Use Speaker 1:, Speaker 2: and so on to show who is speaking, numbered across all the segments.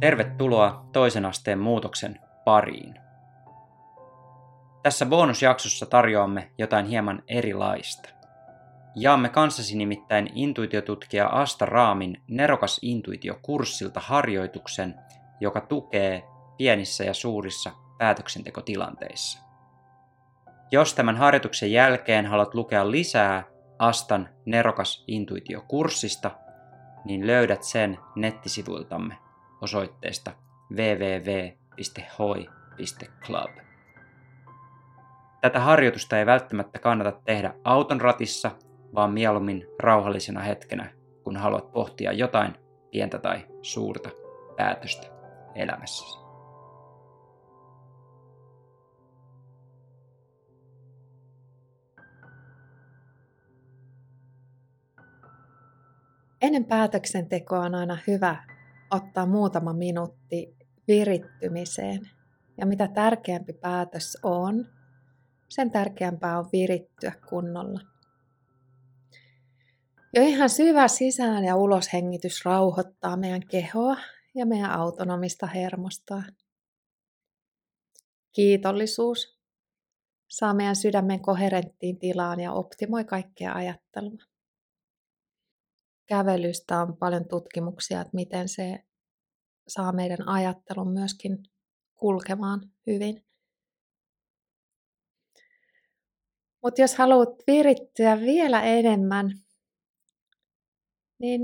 Speaker 1: Tervetuloa toisen asteen muutoksen pariin. Tässä bonusjaksossa tarjoamme jotain hieman erilaista. Jaamme kanssasi nimittäin intuitiotutkija Asta Raamin Nerokas intuitio-kurssilta harjoituksen, joka tukee pienissä ja suurissa päätöksentekotilanteissa. Jos tämän harjoituksen jälkeen haluat lukea lisää Astan Nerokas intuitio-kurssista, niin löydät sen nettisivuiltamme osoitteesta www.hoi.club. Tätä harjoitusta ei välttämättä kannata tehdä auton ratissa, vaan mieluummin rauhallisena hetkenä, kun haluat pohtia jotain pientä tai suurta päätöstä elämässäsi.
Speaker 2: Ennen päätöksentekoa on aina hyvä ottaa muutama minuutti virittymiseen. Ja mitä tärkeämpi päätös on, sen tärkeämpää on virittyä kunnolla. Jo ihan syvä sisään- ja uloshengitys rauhoittaa meidän kehoa ja meidän autonomista hermostoa. Kiitollisuus saa meidän sydämen koherenttiin tilaan ja optimoi kaikkea ajattelua kävelystä on paljon tutkimuksia, että miten se saa meidän ajattelun myöskin kulkemaan hyvin. Mutta jos haluat virittyä vielä enemmän, niin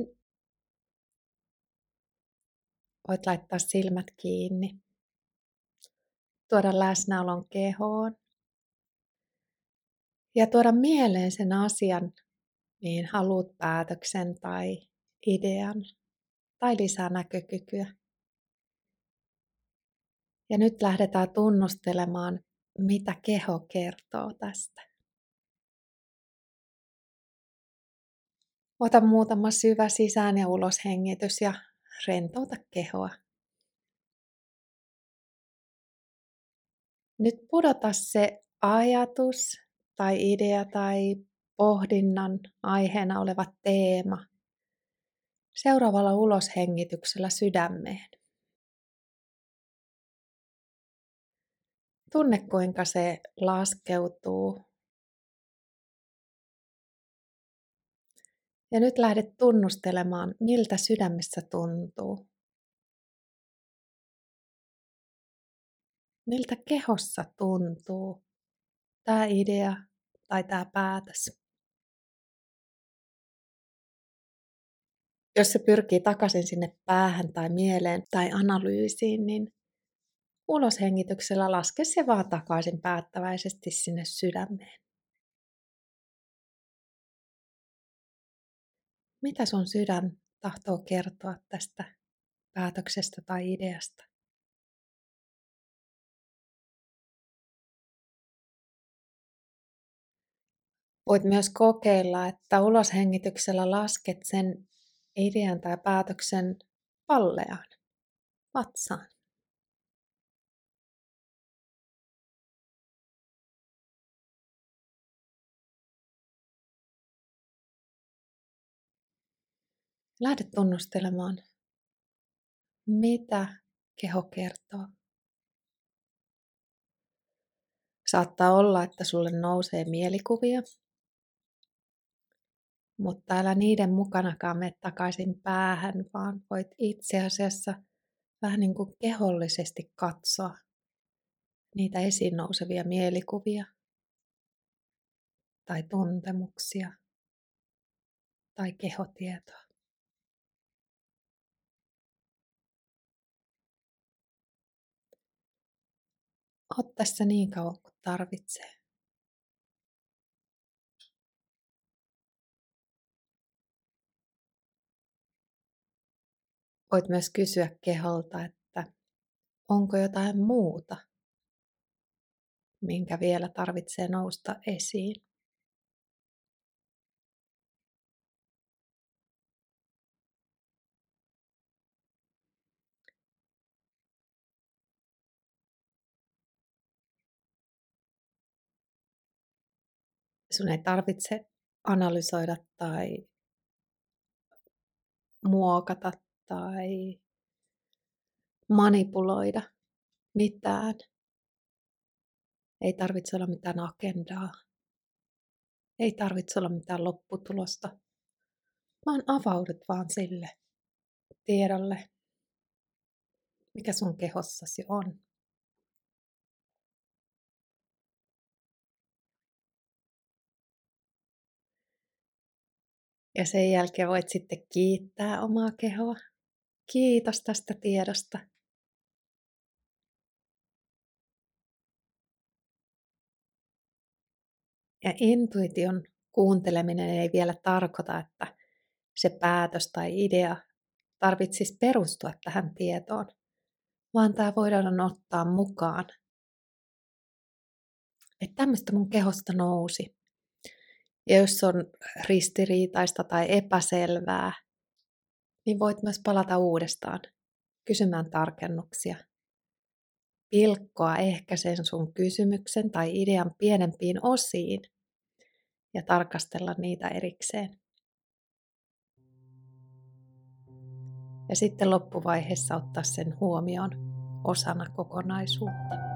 Speaker 2: voit laittaa silmät kiinni, tuoda läsnäolon kehoon ja tuoda mieleen sen asian, mihin haluat päätöksen tai idean tai lisää näkökykyä. Ja nyt lähdetään tunnustelemaan, mitä keho kertoo tästä. Ota muutama syvä sisään ja ulos hengitys ja rentouta kehoa. Nyt pudota se ajatus tai idea tai pohdinnan aiheena oleva teema seuraavalla uloshengityksellä sydämeen. Tunne kuinka se laskeutuu. Ja nyt lähdet tunnustelemaan, miltä sydämessä tuntuu. Miltä kehossa tuntuu tämä idea tai tämä päätös. Jos se pyrkii takaisin sinne päähän tai mieleen tai analyysiin, niin uloshengityksellä laske se vaan takaisin päättäväisesti sinne sydämeen. Mitä sun sydän tahtoo kertoa tästä päätöksestä tai ideasta? Voit myös kokeilla, että uloshengityksellä lasket sen idean tai päätöksen palleaan, vatsaan. Lähde tunnustelemaan, mitä keho kertoo. Saattaa olla, että sulle nousee mielikuvia, mutta älä niiden mukanakaan mene takaisin päähän, vaan voit itse asiassa vähän niin kuin kehollisesti katsoa niitä esiin nousevia mielikuvia tai tuntemuksia tai kehotietoa. Oot tässä niin kauan kuin tarvitsee. Voit myös kysyä keholta, että onko jotain muuta, minkä vielä tarvitsee nousta esiin. Sun ei tarvitse analysoida tai muokata tai manipuloida mitään. Ei tarvitse olla mitään agendaa. Ei tarvitse olla mitään lopputulosta, vaan avaudut vaan sille tiedolle, mikä sun kehossasi on. Ja sen jälkeen voit sitten kiittää omaa kehoa. Kiitos tästä tiedosta. Ja intuition kuunteleminen ei vielä tarkoita, että se päätös tai idea tarvitsisi perustua tähän tietoon, vaan tämä voidaan ottaa mukaan. Että tämmöistä mun kehosta nousi. Ja jos on ristiriitaista tai epäselvää, niin voit myös palata uudestaan kysymään tarkennuksia. Pilkkoa ehkä sen sun kysymyksen tai idean pienempiin osiin ja tarkastella niitä erikseen. Ja sitten loppuvaiheessa ottaa sen huomioon osana kokonaisuutta.